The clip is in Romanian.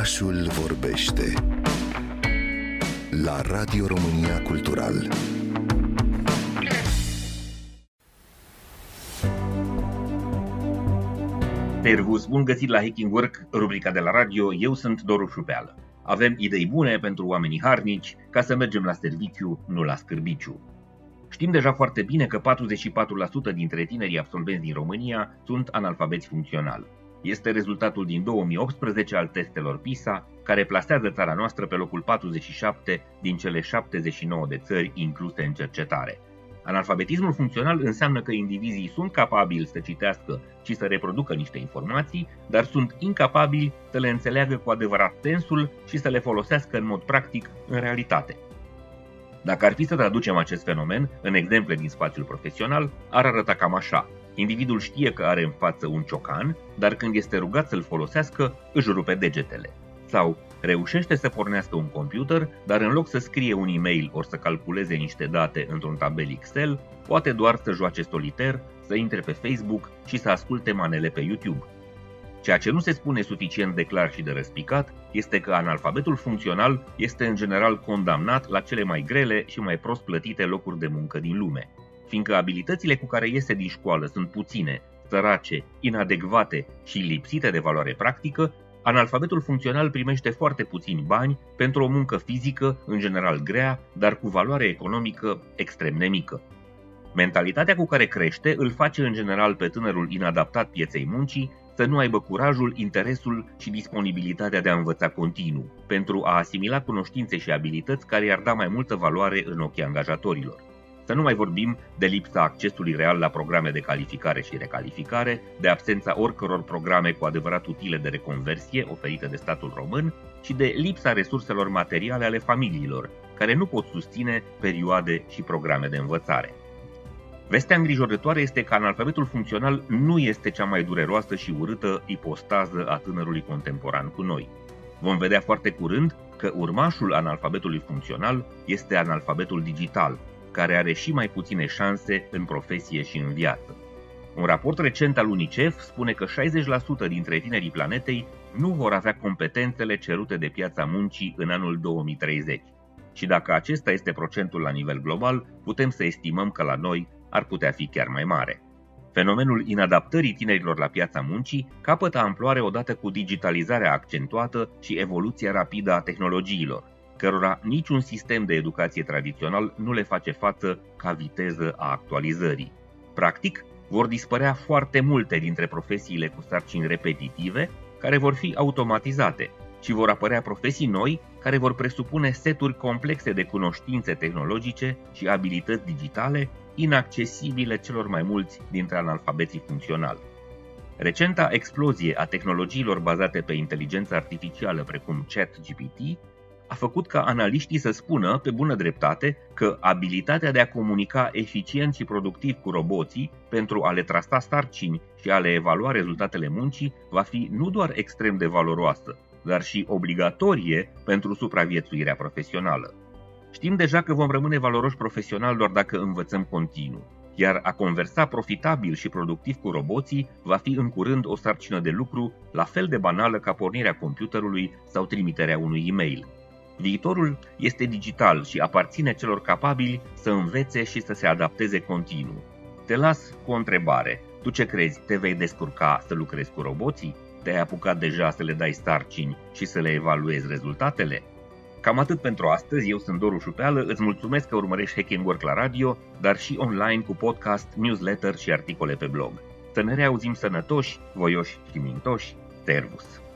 Orașul vorbește la Radio România Cultural. Servus, bun găsit la Hacking Work, rubrica de la radio. Eu sunt Doru Șupeală. Avem idei bune pentru oamenii harnici ca să mergem la serviciu, nu la scârbiciu. Știm deja foarte bine că 44% dintre tinerii absolvenți din România sunt analfabeți funcțional. Este rezultatul din 2018 al testelor PISA, care plasează țara noastră pe locul 47 din cele 79 de țări incluse în cercetare. Analfabetismul funcțional înseamnă că indivizii sunt capabili să citească și să reproducă niște informații, dar sunt incapabili să le înțeleagă cu adevărat sensul și să le folosească în mod practic în realitate. Dacă ar fi să traducem acest fenomen în exemple din spațiul profesional, ar arăta cam așa. Individul știe că are în față un ciocan, dar când este rugat să-l folosească, își rupe degetele. Sau reușește să pornească un computer, dar în loc să scrie un e-mail ori să calculeze niște date într-un tabel Excel, poate doar să joace soliter, să intre pe Facebook și să asculte manele pe YouTube. Ceea ce nu se spune suficient de clar și de răspicat este că analfabetul funcțional este în general condamnat la cele mai grele și mai prost plătite locuri de muncă din lume. Fiindcă abilitățile cu care iese din școală sunt puține, sărace, inadecvate și lipsite de valoare practică, analfabetul funcțional primește foarte puțini bani pentru o muncă fizică, în general grea, dar cu valoare economică extrem de mică. Mentalitatea cu care crește îl face în general pe tânărul inadaptat pieței muncii să nu aibă curajul, interesul și disponibilitatea de a învăța continuu, pentru a asimila cunoștințe și abilități care i-ar da mai multă valoare în ochii angajatorilor. Să nu mai vorbim de lipsa accesului real la programe de calificare și recalificare, de absența oricăror programe cu adevărat utile de reconversie oferite de statul român și de lipsa resurselor materiale ale familiilor, care nu pot susține perioade și programe de învățare. Vestea îngrijorătoare este că analfabetul funcțional nu este cea mai dureroasă și urâtă ipostază a tânărului contemporan cu noi. Vom vedea foarte curând că urmașul analfabetului funcțional este analfabetul digital, care are și mai puține șanse în profesie și în viață. Un raport recent al UNICEF spune că 60% dintre tinerii planetei nu vor avea competențele cerute de piața muncii în anul 2030. Și dacă acesta este procentul la nivel global, putem să estimăm că la noi ar putea fi chiar mai mare. Fenomenul inadaptării tinerilor la piața muncii capătă amploare odată cu digitalizarea accentuată și evoluția rapidă a tehnologiilor, cărora niciun sistem de educație tradițional nu le face față ca viteză a actualizării. Practic, vor dispărea foarte multe dintre profesiile cu sarcini repetitive, care vor fi automatizate, și vor apărea profesii noi care vor presupune seturi complexe de cunoștințe tehnologice și abilități digitale inaccesibile celor mai mulți dintre analfabeții funcționali. Recenta explozie a tehnologiilor bazate pe inteligență artificială precum ChatGPT a făcut ca analiștii să spună, pe bună dreptate, că abilitatea de a comunica eficient și productiv cu roboții pentru a le trasta sarcini și a le evalua rezultatele muncii va fi nu doar extrem de valoroasă, dar și obligatorie pentru supraviețuirea profesională. Știm deja că vom rămâne valoroși profesional doar dacă învățăm continuu, iar a conversa profitabil și productiv cu roboții va fi în curând o sarcină de lucru la fel de banală ca pornirea computerului sau trimiterea unui e-mail. Viitorul este digital și aparține celor capabili să învețe și să se adapteze continuu. Te las cu o întrebare. Tu ce crezi? Te vei descurca să lucrezi cu roboții? Te-ai apucat deja să le dai sarcini și să le evaluezi rezultatele? Cam atât pentru astăzi, eu sunt Doru Șupeală, îți mulțumesc că urmărești Hacking Work la radio, dar și online cu podcast, newsletter și articole pe blog. Să ne reauzim sănătoși, voioși și mintoși. Servus!